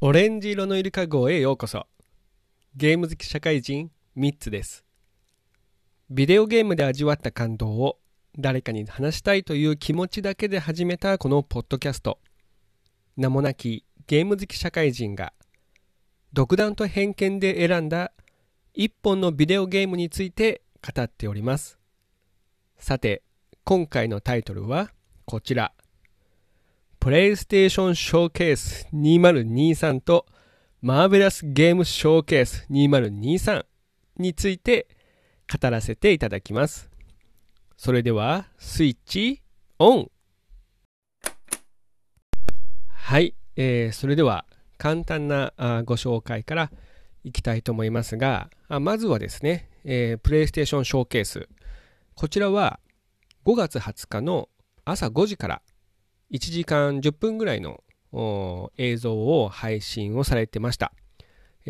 オレンジ色のイルカ号へようこそ。ゲーム好き社会人3つです。ビデオゲームで味わった感動を誰かに話したいという気持ちだけで始めたこのポッドキャスト。名もなきゲーム好き社会人が独断と偏見で選んだ一本のビデオゲームについて語っております。さて、今回のタイトルはこちら。プレイステーションショーケース2023とマーベラスゲームショーケース2023について語らせていただきます。それではスイッチオンはい、えー、それでは簡単なあご紹介からいきたいと思いますが、あまずはですね、えー、プレイステーションショーケース。こちらは5月20日の朝5時から1時間10分ぐらいの映像を配信をされてました。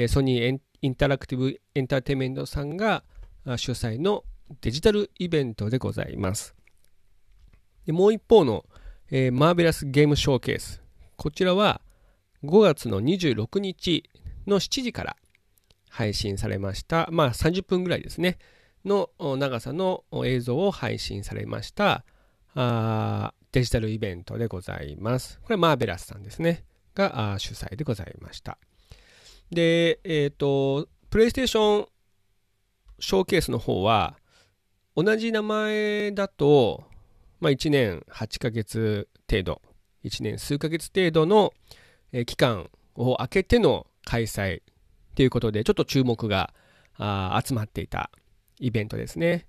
ソニーインタラクティブエンターテイメントさんが主催のデジタルイベントでございます。でもう一方の、えー、マーベラスゲームショーケース。こちらは5月の26日の7時から配信されました。まあ30分ぐらいですね。の長さの映像を配信されましたあデジタルイベントでございます。これはマーベラスさんですね。が主催でございました。で、えっ、ー、と、プレイステーションショーケースの方は、同じ名前だと、まあ、1年8ヶ月程度、1年数ヶ月程度の、期間を空けての開催ということで、ちょっと注目が集まっていたイベントですね。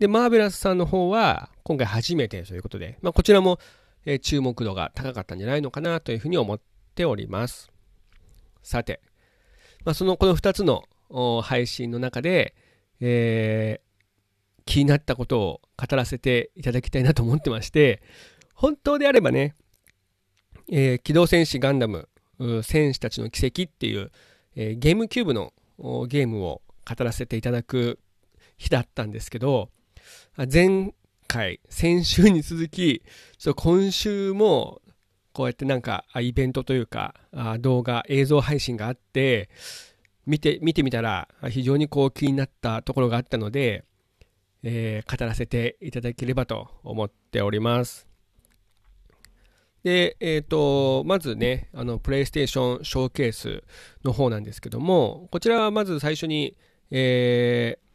で、マーベラスさんの方は、今回初めてということで、まあ、こちらも、え、注目度が高かったんじゃないのかなというふうに思っております。さて、まあ、その、この2つの配信の中で、えー、気になったことを語らせていただきたいなと思ってまして、本当であればね、えー、機動戦士ガンダム、戦士たちの奇跡っていう、えー、ゲームキューブのゲームを語らせていただく日だったんですけど、前回、先週に続き、今週も、こうやってなんか、イベントというか、動画、映像配信があって、見て、見てみたら、非常にこう気になったところがあったので、えー、語らせていただければと思っております。で、えっ、ー、と、まずね、あの、プレイステーションショーケースの方なんですけども、こちらはまず最初に、えー、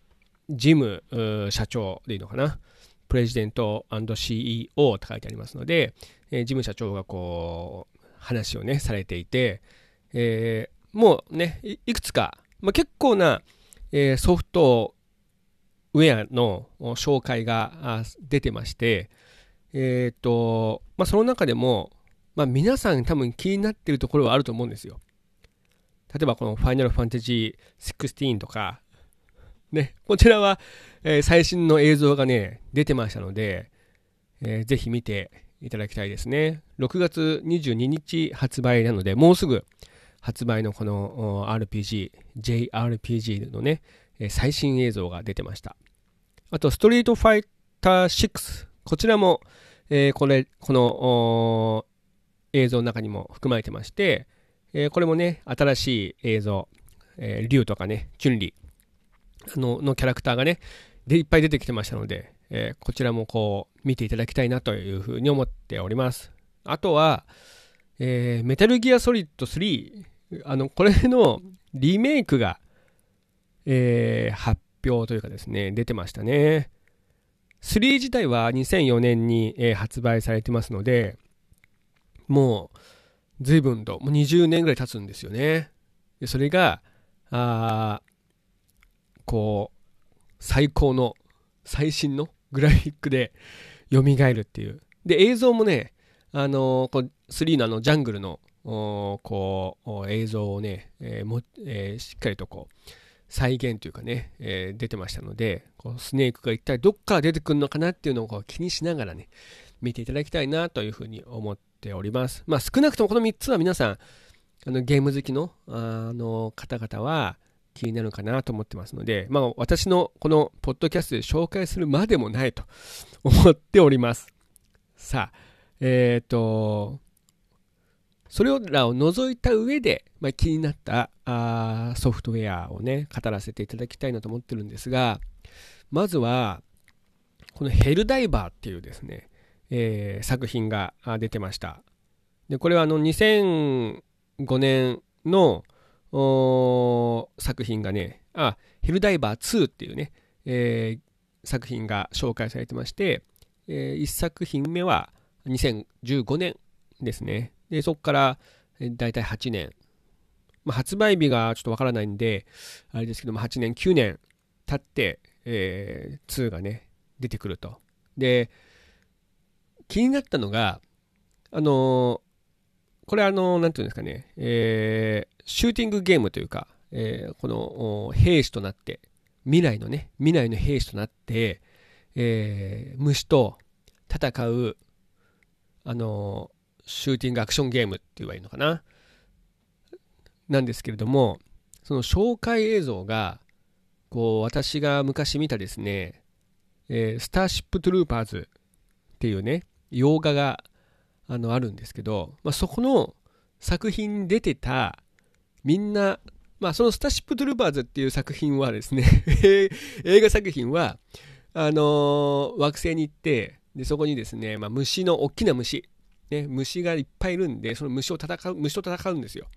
ジム社長でいいのかな？プレジデント &CEO って書いてありますので、えー、ジム社長がこう、話をね、されていて、えー、もうね、いくつか、まあ、結構な、えー、ソフトウェアの紹介が出てまして、えっ、ー、と、まあ、その中でも、まあ、皆さん多分気になっているところはあると思うんですよ。例えばこのファイナルファンタジー16とか、ね、こちらは、えー、最新の映像がね、出てましたので、えー、ぜひ見ていただきたいですね。6月22日発売なので、もうすぐ発売のこの RPG、JRPG のねえ、最新映像が出てました。あと、ストリートファイター6。こちらも、えー、これ、この映像の中にも含まれてまして、えー、これもね、新しい映像、えー、竜とかね、チュンリー、ののキャラクターがね、でいっぱい出てきてましたので、えー、こちらもこう見ていただきたいなというふうに思っております。あとは、えー、メタルギアソリッド3、あの、これのリメイクが、えー、発表というかですね、出てましたね。3自体は2004年に、えー、発売されてますので、もう、随分と、もう20年ぐらい経つんですよね。でそれが、あこう、最高の、最新のグラフィックで蘇るっていう。で、映像もね、あの、こう3のあのジャングルの、こう、映像をね、えーもえー、しっかりとこう、再現というかね、えー、出てましたので、こうスネークが一体どっから出てくるのかなっていうのをこう気にしながらね、見ていただきたいなというふうに思っております。まあ少なくともこの3つは皆さん、あのゲーム好きのあの方々は、気になるかなと思ってますので、まあ、私のこのポッドキャストで紹介するまでもないと思っております。さあ、えっ、ー、と、それらを除いた上で、まあ、気になったあソフトウェアをね、語らせていただきたいなと思ってるんですが、まずは、このヘルダイバーっていうですね、えー、作品が出てました。で、これはあの2005年の作品がね、あ、ヘルダイバー2っていうね、えー、作品が紹介されてまして、えー、1作品目は2015年ですね。で、そこから、だいたい8年。まあ、発売日がちょっとわからないんで、あれですけども、8年、9年経って、えー、2がね、出てくると。で、気になったのが、あのー、これあのー、なんていうんですかね、えー、シューティングゲームというか、えー、この兵士となって、未来のね、未来の兵士となって、えー、虫と戦う、あのシューティングアクションゲームって言えばいいのかな。なんですけれども、その紹介映像が、こう、私が昔見たですね、えー、スターシップトゥルーパーズっていうね、洋画があのあるんですけど、まあ、そこの作品に出てたみんな、まあ、そのスタシップトゥルーパーズっていう作品はですね 映画作品は、あのー、惑星に行って、で、そこにですね、まあ、虫の、大きな虫、ね、虫がいっぱいいるんで、その虫を戦う、虫と戦うんですよ。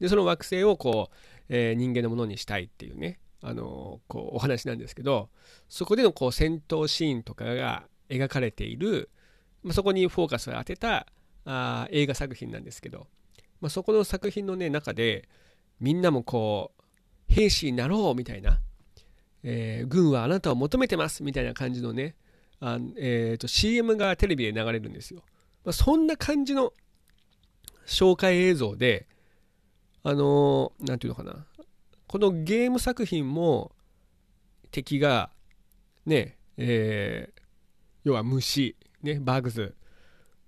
で、その惑星をこう、えー、人間のものにしたいっていうね、あのー、こう、お話なんですけど、そこでのこう、戦闘シーンとかが描かれている、まあ、そこにフォーカスを当てたあ映画作品なんですけど、まあ、そこの作品のね、中で、みんなもこう、兵士になろうみたいな、えー、軍はあなたを求めてますみたいな感じのね、あえーと、CM がテレビで流れるんですよ。まあ、そんな感じの紹介映像で、あのー、なんていうのかな、このゲーム作品も敵が、ね、えー、要は虫、ね、 bugs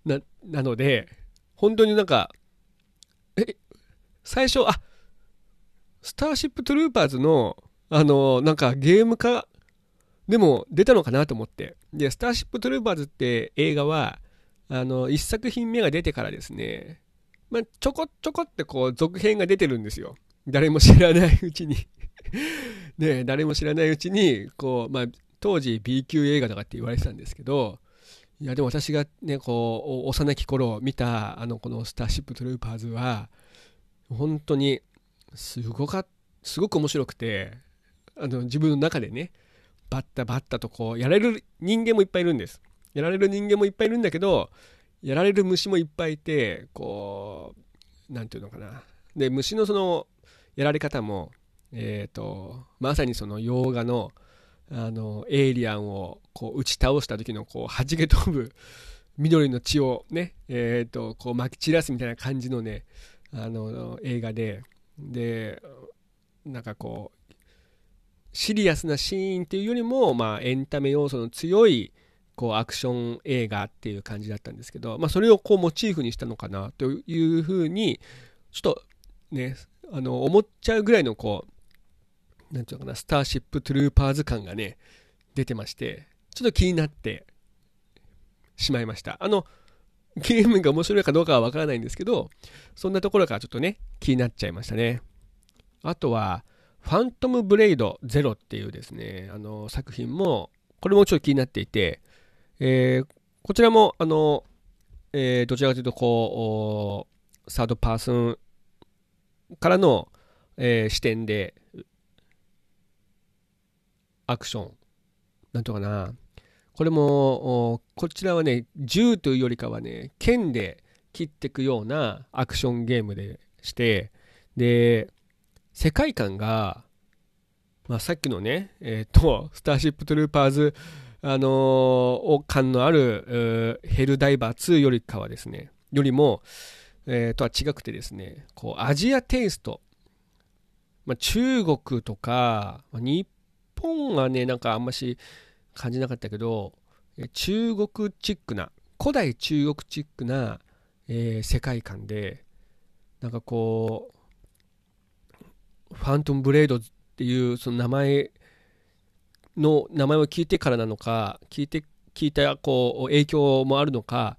な、なので、本当になんか、最初、あ、スターシップトゥルーパーズの、あのー、なんかゲーム化でも出たのかなと思って。で、スターシップトゥルーパーズって映画は、あの、一作品目が出てからですね、まあ、ちょこちょこってこう、続編が出てるんですよ。誰も知らないうちに ね誰も知らないうちに、こう、まあ、当時 B 級映画とかって言われてたんですけど、いや、でも私がね、こう、幼き頃見た、あの、このスターシップトゥルーパーズは、本当に、すごか、すごく面白くて、あの、自分の中でね、バッタバッタとこう、やられる人間もいっぱいいるんです。やられる人間もいっぱいいるんだけど、やられる虫もいっぱいいて、こう、なんていうのかな。で、虫のその、やられ方も、えっ、ー、と、まさにその洋画の、あの、エイリアンをこう打ち倒した時のこう、弾け飛ぶ緑の血をね、えっ、ー、と、こう撒き散らすみたいな感じのね、あの、映画で、で、なんかこう、シリアスなシーンっていうよりも、まあ、エンタメ要素の強いこうアクション映画っていう感じだったんですけど、まあ、それをこうモチーフにしたのかなというふうにちょっとねあの思っちゃうぐらいのこうなんていうのかなスターシップトゥルーパーズ感がね出てましてちょっと気になってしまいました。あのゲームが面白いかどうかはわからないんですけどそんなところからちょっとね気になっちゃいましたね。あとはファントムブレイドゼロっていうですね、あの作品も、これもちょっと気になっていて、えー、こちらも、あの、えー、どちらかというと、こう、サードパーソンからの、えー、視点で、アクション、なんとかな、これも、こちらはね、銃というよりかはね、剣で切っていくようなアクションゲームでして、で、世界観が、まあ、さっきのね、えっ、と、スターシップトゥルーパーズ、あのー、感のある、ヘルダイバー2よりかはですね、よりも、えー、とは違くてですね、こう、アジアテイスト、まあ、中国とか、ま、日本はね、なんかあんまし感じなかったけど、中国チックな、古代中国チックな、えー、世界観で、なんかこう、ファントムブレードっていうその名前の名前を聞いてからなのか聞いて聞いたこう影響もあるのか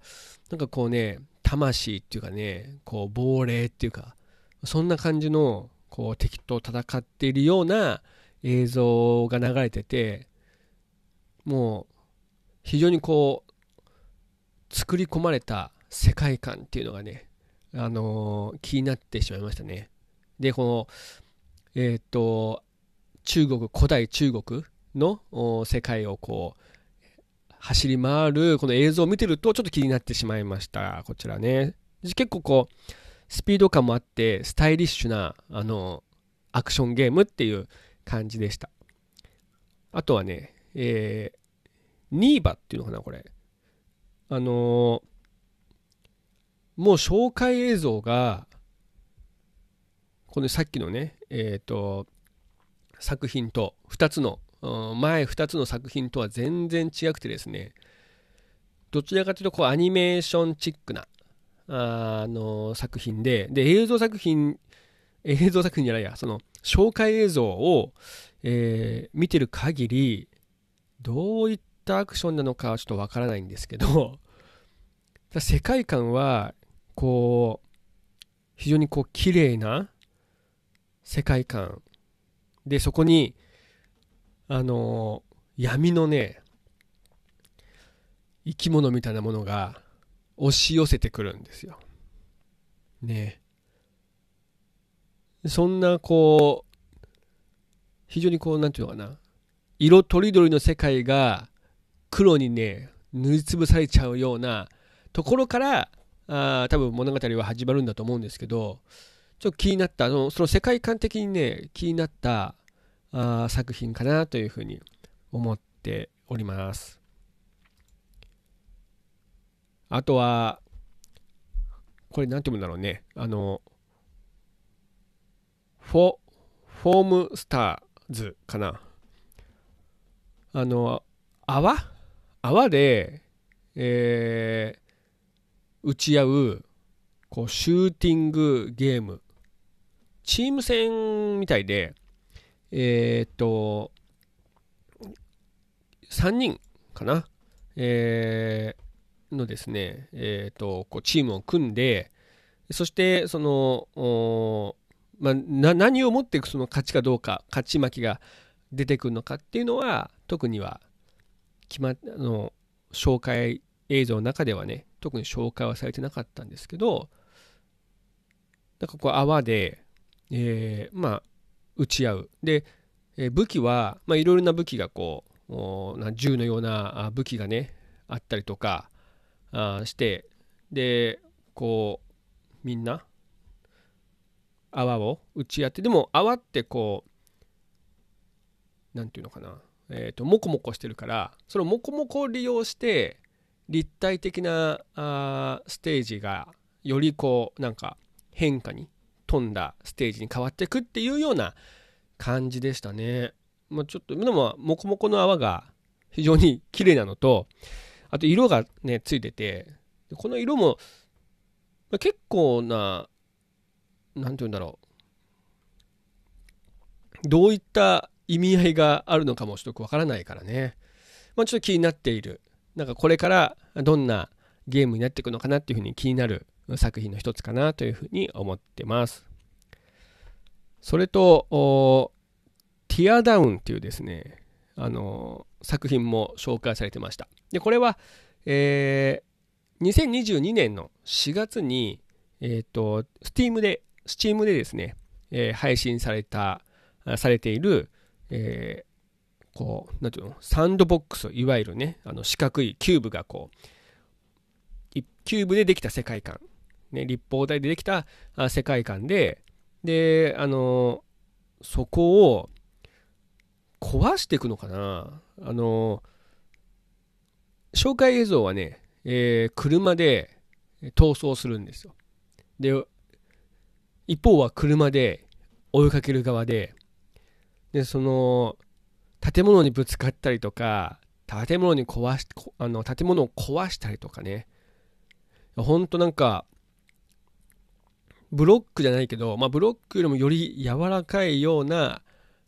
なんかこうね魂っていうかねこう亡霊っていうかそんな感じのこう敵と戦っているような映像が流れててもう非常にこう作り込まれた世界観っていうのがね、あのー、気になってしまいましたね。で、この、えっ、と、中国、古代中国の世界をこう、走り回るこの映像を見てるとちょっと気になってしまいました。こちらね。結構こう、スピード感もあって、スタイリッシュな、あの、アクションゲームっていう感じでした。あとはね、えー、ニーバっていうのかな、これ。あのー、もう紹介映像が、このさっきのね、えっ、ー、と、作品と、2つの、前2つの作品とは全然違くてですね、どちらかというとこうアニメーションチックなあの作品で、で、映像作品、映像作品じゃないや、その紹介映像を、えー、見てる限り、どういったアクションなのかはちょっとわからないんですけど、世界観は、こう、非常にこう綺麗な世界観。で、そこに、あの闇のね、生き物みたいなものが押し寄せてくるんですよ。ね。そんなこう、非常にこう、なんていうのかな、色とりどりの世界が黒にね、塗りつぶされちゃうようなところから、あ多分物語は始まるんだと思うんですけど、ちょっと気になった、あのその世界観的にね、気になったあ作品かなというふうに思っております。あとは、これなんて言うんだろうね。あの、フォ、フォームスターズかな。あの、泡？泡で、えー、打ち合う、こう、シューティングゲーム。チーム戦みたいで、えー、っと、3人かな？えー、のですね、えーと、こうチームを組んで、そしてその、まあ、何をもっていくその勝ちかどうか、勝ち負けが出てくるのかっていうのは、特には決まあの紹介映像の中ではね、特に紹介はされてなかったんですけど、なんかこう泡で、えー、まあ、打ち合う。で、えー、武器は、まあ、いろいろな武器がこう、銃のような武器がね、あったりとか、あしてでこうみんな泡を打ち合ってでも泡ってこう何て言うのかなえ、とモコモコしてるからそのモコモコを利用して立体的なあステージがよりこうなんか変化に富んだステージに変わっていくっていうような感じでしたね。まあ、ちょっとでもモコモコの泡が非常に綺麗なのとあと色がね、ついてて、この色も、結構な、なんて言うんだろう。どういった意味合いがあるのかもちょっとわからないからね。まあ、ちょっと気になっている。なんかこれからどんなゲームになっていくのかなっていうふうに気になる作品の一つかなというふうに思ってます。それと、 Teardown っていうですね、あの作品も紹介されてました。で、これは、えー、2022年の4月に、えっ、ー、と、Steam で、Steam でですね、えー、配信された、されている、えー、こう、なんていうの、サンドボックス、いわゆるね、あの四角いキューブがこう、キューブでできた世界観、ね、立方体でできた世界観で、で、あの、そこを壊していくのかな。あの、紹介映像はね、えー、車で逃走するんですよ。で、一方は車で追いかける側で、で、その、建物にぶつかったりとか、建物に壊し、あの、建物を壊したりとかね、ほんとなんか、ブロックじゃないけど、まあ、ブロックよりもより柔らかいような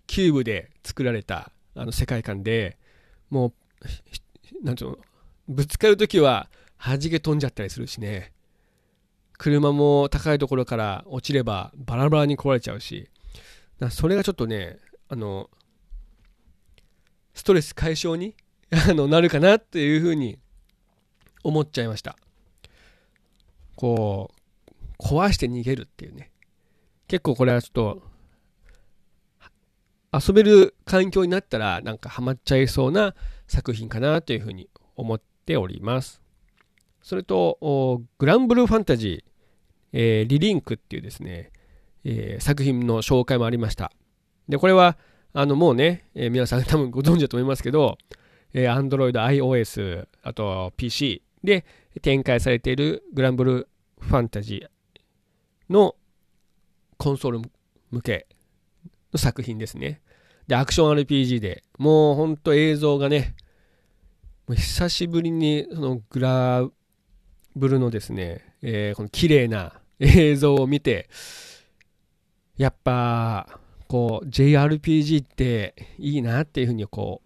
キューブで作られたあの世界観でもうなんていうの？ぶつかるときは弾け飛んじゃったりするしね。車も高いところから落ちればバラバラに壊れちゃうし。それがちょっとねあのストレス解消に あのなるかなっていうふうに思っちゃいました。こう壊して逃げるっていうね。結構これはちょっと遊べる環境になったらなんかハマっちゃいそうな作品かなというふうに思っております。それとグランブルーファンタジー、えー、リリンクっていうですね、えー、作品の紹介もありました。でこれはあのもうね、えー、皆さん 多分ご存知だと思いますけど、えー、Android、iOS、あと PC で展開されているグランブルファンタジーのコンソール向けの作品ですね。で、アクション RPG で、もうほんと映像がね、もう久しぶりにそのグラブルのですね、えー、この綺麗な映像を見て、やっぱ、こう JRPG っていいなっていうふうにこ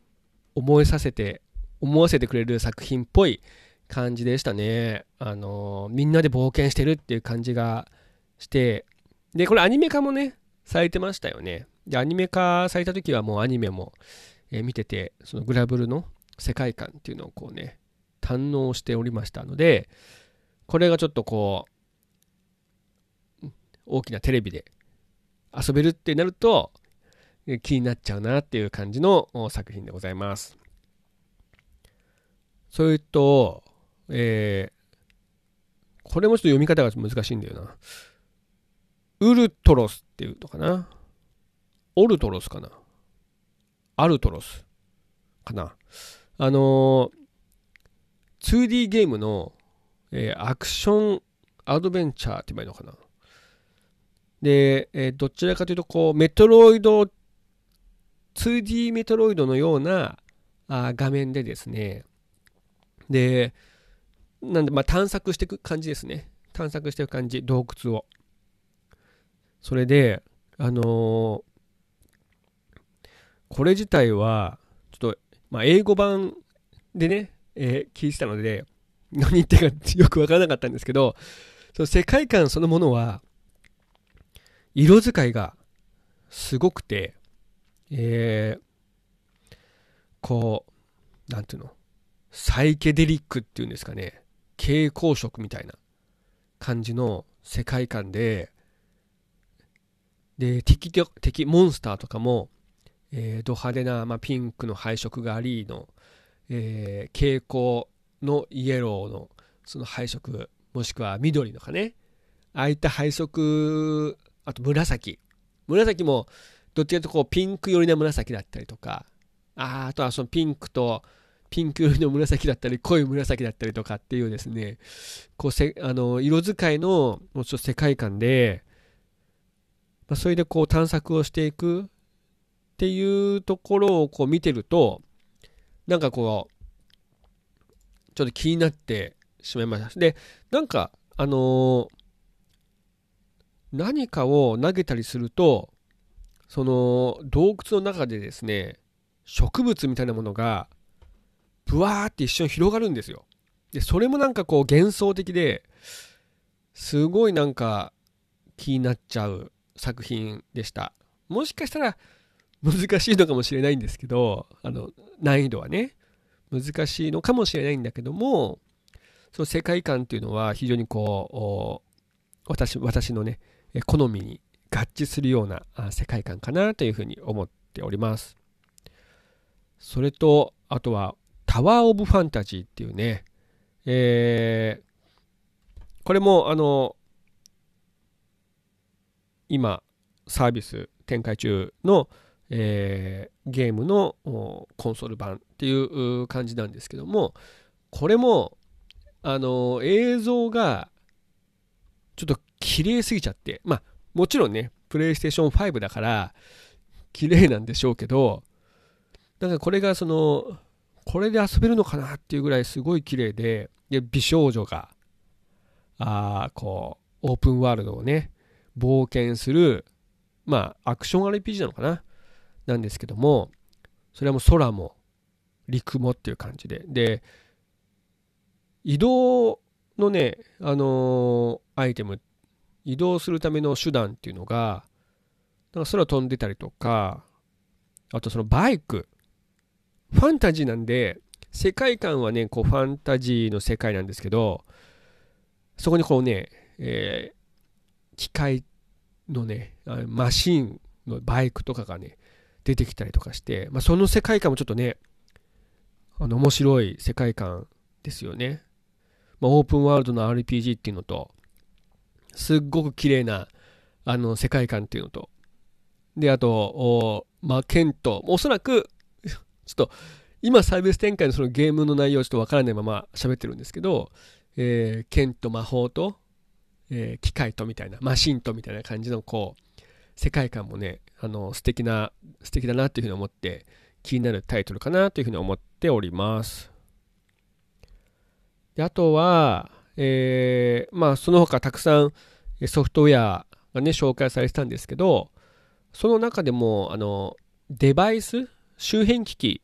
う思いさせて思わせてくれる作品っぽい感じでしたね。あのみんなで冒険してるっていう感じがして。でこれアニメ化もねされてましたよね。でアニメ化された時はもうアニメも、え、見ててそのグラブルの世界観っていうのをこうね堪能しておりましたのでこれがちょっとこう大きなテレビで遊べるってなると気になっちゃうなっていう感じの作品でございます。それと、えー、これもちょっと読み方が難しいんだよな。ウルトロスっていうのかな？オルトロスかな？アルトロスかな？あのー、2D ゲームの、えー、アクションアドベンチャーって言えばいいのかな？で、えー、どちらかというと、こう、メトロイド、2D メトロイドのようなあ画面でですね、で、なんで、まあ、探索していく感じですね。探索していく感じ、洞窟を。それで、あのー、これ自体は、ちょっと、まあ、英語版でね、えー、聞いてたので、何言ってるかよくわからなかったんですけど、その世界観そのものは、色使いがすごくて、えー、こう、なんていうの、サイケデリックっていうんですかね、蛍光色みたいな感じの世界観で、で、敵、敵、モンスターとかも、えー、ド派手な、まあ、ピンクの配色がありの、えー、蛍光のイエローのその配色、もしくは緑のかね、ああいった配色あと紫。紫も、どっちかというとこうピンク寄りな紫だったりとか、ああとはそのピンクと、ピンク寄りの紫だったり、濃い紫だったりとかっていうですね、こうせあの色使いのもうちょっと世界観で、まあ、それでこう探索をしていくっていうところをこう見てると、なんかこう、ちょっと気になってしまいました。で、なんか、あのー、何かを投げたりするとその洞窟の中でですね植物みたいなものがブワーって一瞬広がるんですよ。でそれもなんかこう幻想的ですごいなんか気になっちゃう作品でした。もしかしたら難しいのかもしれないんですけどあの難易度はね難しいのかもしれないんだけどもその世界観っていうのは非常にこう私私のね好みに合致するような世界観かなというふうに思っております。それと、あとは、タワー・オブ・ファンタジーっていうね、えー、これも、あの、今、サービス展開中の、えー、ゲームのコンソール版っていう感じなんですけども、これも、あの、映像がちょっと綺麗すぎちゃって、まあ、もちろんね、プレイステーション5だから、綺麗なんでしょうけど、なんかこれがその、これで遊べるのかなっていうぐらいすごい綺麗で、で美少女が、あこう、オープンワールドをね、冒険する、まあ、アクション RPG なのかな？なんですけども、それはもう空も陸もっていう感じで。で、移動のね、あのー、アイテム、移動するための手段っていうのが、なんか空飛んでたりとか、あとそのバイク、ファンタジーなんで、世界観はね、こうファンタジーの世界なんですけど、そこにこうね、えー、機械のね、マシンのバイクとかがね、出てきたりとかして、まあ、その世界観もちょっとね、あの面白い世界観ですよね。まあ、オープンワールドの RPG っていうのと、すっごく綺麗なあの世界観っていうのと、で、あと、まあ、ケント、おそらく、ちょっと、今サービス展開のそのゲームの内容ちょっとわからないまま喋ってるんですけど、えー、剣と魔法と、えー、機械とみたいな、マシンとみたいな感じのこう、世界観もね、あの、素敵な、素敵だなっていうふうに思って、気になるタイトルかなというふうに思っております。であとは、えー、まあ、その他たくさんソフトウェアがね、紹介されてたんですけど、その中でも、あの、デバイス、周辺機器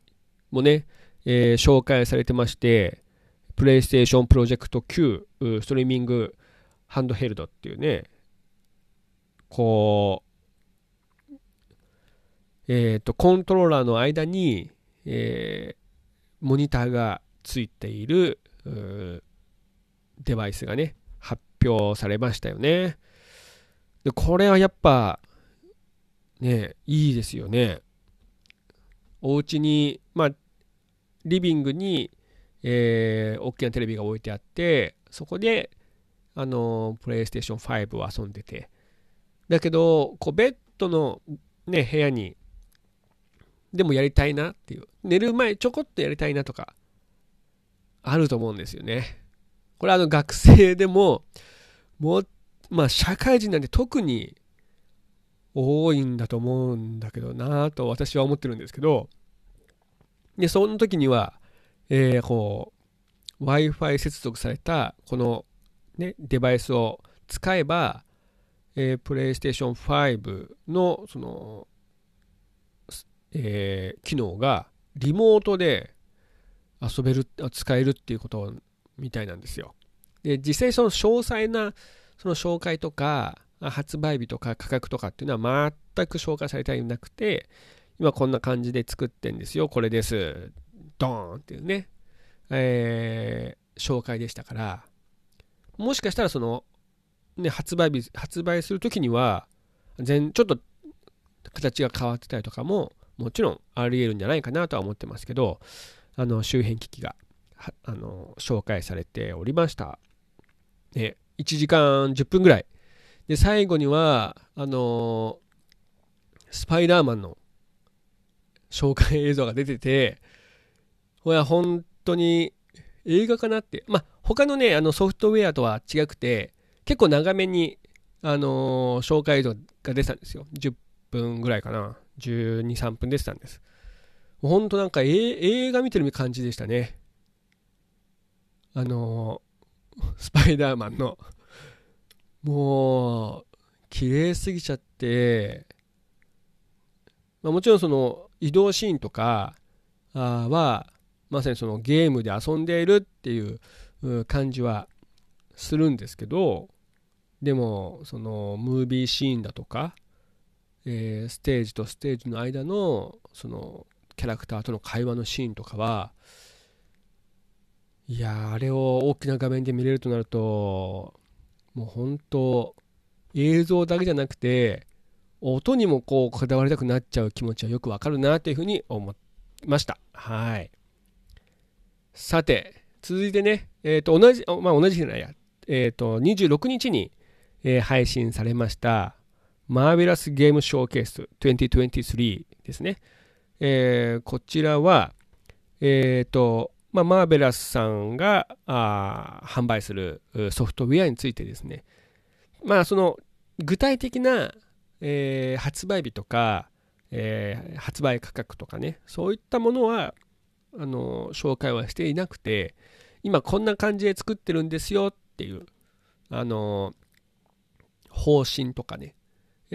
もね、えー、紹介されてまして、プレイステーションプロジェクト Q、ストリーミングハンドヘルドっていうね、こう、えっ、ー、と、コントローラーの間に、えー、モニターがついているデバイスがね、発表されましたよね。で、これはやっぱ、ね、いいですよね。お家に、まあ、リビングに、えー、大きなテレビが置いてあって、そこで、あの、プレイステーション5を遊んでて、だけど、こう、ベッドのね、部屋に、でもやりたいなっていう、寝る前ちょこっとやりたいなとか、あると思うんですよね。これあの学生でも、も、まあ社会人なんで特に多いんだと思うんだけどなと私は思ってるんですけど、で、その時には、えー、こう、Wi-Fi 接続されたこの、ね、デバイスを使えば、えー、PlayStation 5のその、えー、機能がリモートで遊べる、使えるっていうことみたいなんですよ。で、実際その詳細なその紹介とか、発売日とか価格とかっていうのは全く紹介されていなくて、今こんな感じで作ってんですよ、これです。ドーンっていうね、えー、紹介でしたから、もしかしたらその、ね、発売日、発売するときには、全、ちょっと形が変わってたりとかも、もちろんあり得るんじゃないかなとは思ってますけど、あの、周辺機器が、あの、紹介されておりました。ね、1時間10分ぐらいで、最後には、あの、スパイダーマンの紹介映像が出てて、これは本当に映画かなって。まあ、他のね、あのソフトウェアとは違くて、結構長めに、あのー、紹介映像が出てたんですよ。10分ぐらいかな。12、3分出てたんです。本当なんか映画見てる感じでしたね。あの、スパイダーマンの。もう、綺麗すぎちゃって、まあ、もちろんその移動シーンとかは、まさにそのゲームで遊んでいるっていう感じはするんですけど、でも、そのムービーシーンだとか、えー、ステージとステージの間のそのキャラクターとの会話のシーンとかはいやあれを大きな画面で見れるとなるともう本当映像だけじゃなくて音にもこうこだわりたくなっちゃう気持ちはよくわかるなというふうに思いました。はい。さて続いてねえっ、ー、と同じまあ同じ日じゃないや。えっ、ー、と26日に、えー、配信されましたマーベラスゲームショーケース2023ですね、えー、こちらはえっ、とまあ、マーベラスさんがあ販売するソフトウェアについてですね、まあ、その具体的な、えー、発売日とか、えー、発売価格とかね、そういったものはあの紹介はしていなくて、今こんな感じで作ってるんですよっていう、あの方針とかね、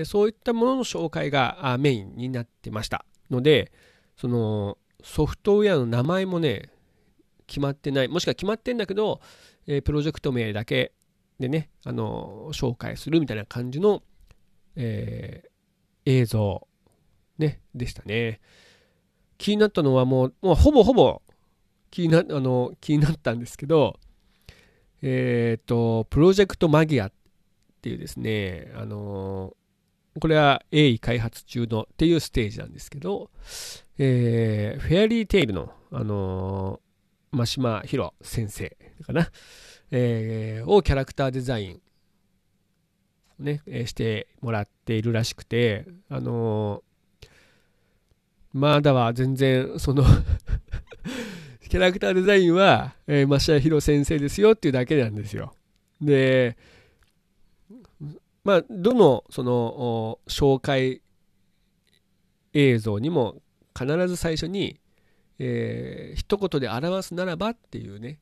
そういったものの紹介がメインになってましたので、そのソフトウェアの名前もね、決まってない、もしくは決まってんだけど、えプロジェクト名だけでね、あの紹介するみたいな感じの、えー、映像、ね、でしたね。気になったのはもう、もうほぼほぼ気になあの気になったんですけど、えっ、ー、と、プロジェクトマギアっていうですね、あのこれは鋭意開発中のっていうステージなんですけど、えー、フェアリーテイルの、あの、真島博先生かな、えー、をキャラクターデザインね、してもらっているらしくて、あのー、まだは全然、その キャラクターデザインは、えー、マシャヒロ先生ですよっていうだけなんですよ。で、まあ、どのその紹介映像にも必ず最初に、えー、一言で表すならばっていうね、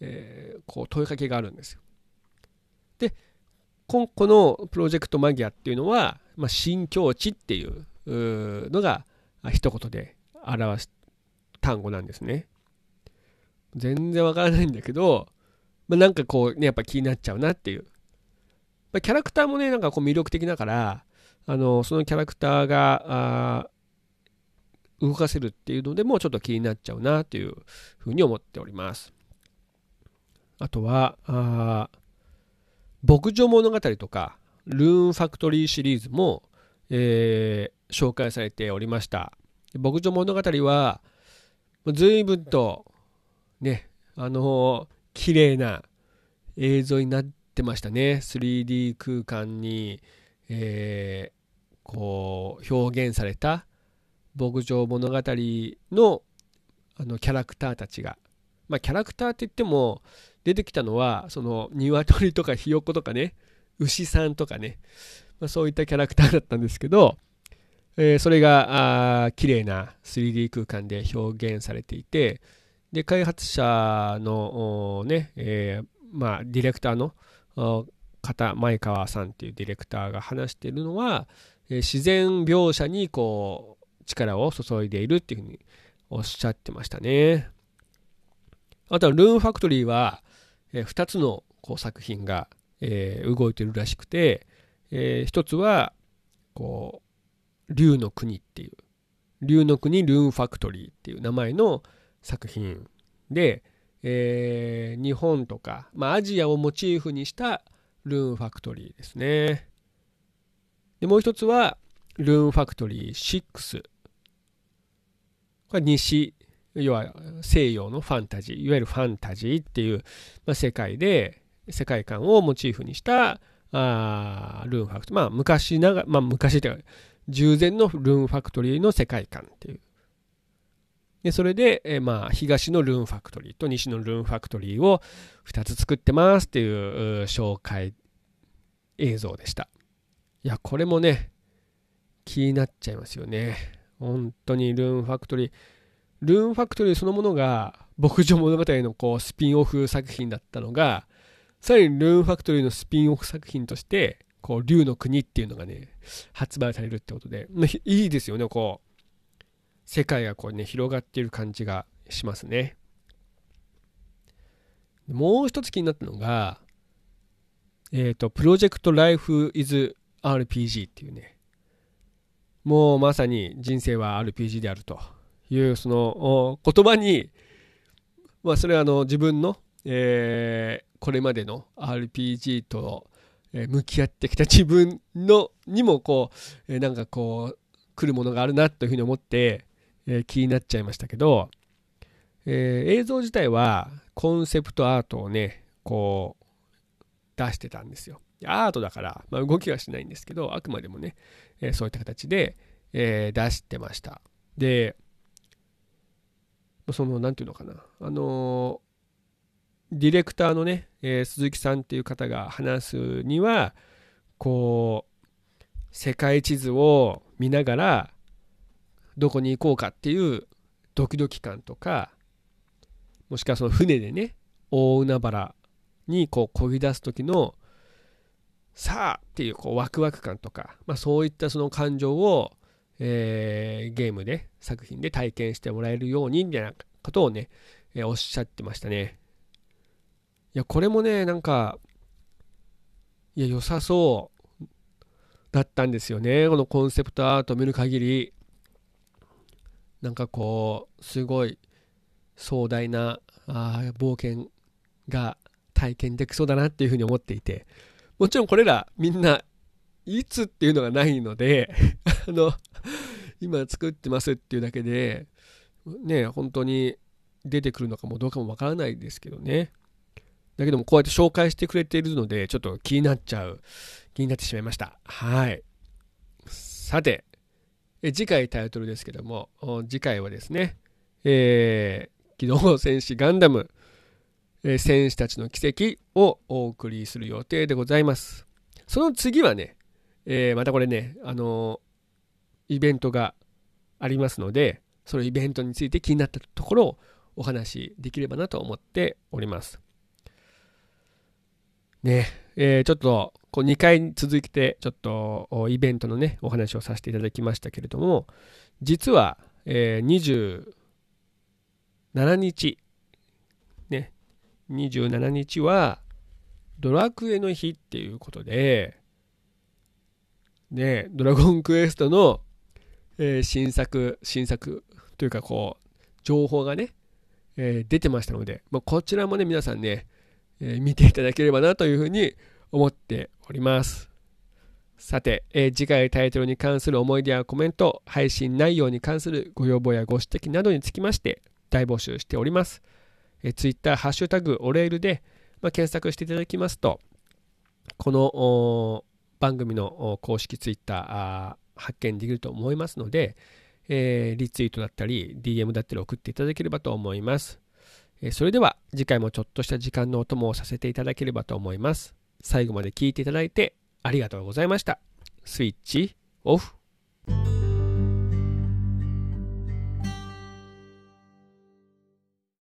えー、こう問いかけがあるんですよ。で今、このプロジェクトマギアっていうのは、まあ、新境地っていうのが一言で表す単語なんですね。全然わからないんだけど、まあ、なんかこうね、やっぱ気になっちゃうなっていう。ま、キャラクターもね、なんかこう魅力的だから、あの、そのキャラクターが、動かせるっていうのでもちょっと気になっちゃうなっていうふうに思っております。あとは、あ牧場物語とか、ルーンファクトリーシリーズも、えー、紹介されておりました。牧場物語は、随分とね、あの綺麗な映像になってましたね。3D 空間に、えー、こう、表現された牧場物語のあのキャラクターたちが、まあ、キャラクターって言っても、出てきたのは、その、鶏とかひよことかね、牛さんとかね、まあ、そういったキャラクターだったんですけど、えー、それが、あ綺麗な 3D 空間で表現されていて、で、開発者のね、えー、まあ、ディレクターの方、前川さんっていうディレクターが話してるのは、えー、自然描写にこう、力を注いでいるっていうふうにおっしゃってましたね。あとは、ルーンファクトリーは、えー、2つのこう作品が、えー、動いてるらしくて、えー、1つは、こう、竜の国っていう、竜の国ルーンファクトリーっていう名前の、作品で、えー、日本とか、まあ、アジアをモチーフにしたルーンファクトリーですね。でもう一つは、ルーンファクトリー6。これ西、要は西洋のファンタジー、いわゆるファンタジーっていう、まあ、世界で、世界観をモチーフにしたあルーンファクトリー。まあ昔ながら、まあ昔っていうか、従前のルーンファクトリーの世界観っていうでそれで、えー、まあ、東のルーンファクトリーと西のルーンファクトリーを2つ作ってますっていう紹介映像でした。いや、これもね、気になっちゃいますよね。本当にルーンファクトリー。ルーンファクトリーそのものが牧場物語のこうスピンオフ作品だったのが、さらにルーンファクトリーのスピンオフ作品として、こう、竜の国っていうのがね、発売されるってことで、いいですよね、こう。世界がこうね、広がっている感じがしますね。もう一つ気になったのが、えっ、と、プロジェクトライフイズ RPG っていうね、もうまさに人生は RPG であるというその言葉に、まあそれはあの自分の、えー、これまでの RPG と向き合ってきた自分のにもこうえ、なんかこう来るものがあるなというふうに思って、えー、気になっちゃいましたけど、えー、映像自体はコンセプトアートをね、こう出してたんですよ。アートだから、まあ、動きはしないんですけど、あくまでもね、えー、そういった形で、えー、出してました。で、その、なんていうのかな、あのー、ディレクターのね、えー、鈴木さんっていう方が話すには、こう、世界地図を見ながら、どこに行こうかっていうドキドキ感とかもしくはその船でね大海原にこう漕ぎ出す時のさあっていうこうワクワク感とか、まあ、そういったその感情を、えー、ゲームで作品で体験してもらえるようにみたいなことをね、えー、おっしゃってましたね。いやこれもねなんかいや良さそうだったんですよね。このコンセプトアートを見る限り。なんかこうすごい壮大なあ冒険が体験できそうだなっていうふうに思っていて。もちろんこれらみんないつっていうのがないので あの今作ってますっていうだけでね本当に出てくるのかもどうかもわからないですけどね。だけどもこうやって紹介してくれているのでちょっと気になっちゃう気になってしまいました。はい。さてえ次回タイトルですけども次回はですねえー、機動戦士ガンダムえ戦士たちの奇跡をお送りする予定でございます。その次はね、えー、またこれね、あの、イベントがありますので、そのイベントについて気になったところをお話しできればなと思っております。ね、えー、ちょっとこう2回続いてちょっとイベントのね、お話をさせていただきましたけれども、実は、えー、27日、27日はドラクエの日っていうことで、ね、ドラゴンクエストの、えー、新作、新作というかこう、情報がね、えー、出てましたので、まあ、こちらもね、皆さんね、えー、見ていただければなというふうに思っております。さて、えー、次回タイトルに関する思い出やコメント、配信内容に関するご要望やご指摘などにつきまして大募集しております。え、Twitter、ハッシュタグ、おレールで、まあ、検索していただきますと、この番組の公式 Twitter 発見できると思いますので、えー、リツイートだったり、DM だったり送っていただければと思います。えー、それでは次回もちょっとした時間のお供をさせていただければと思います。最後まで聞いていただいてありがとうございました。スイッチオフ。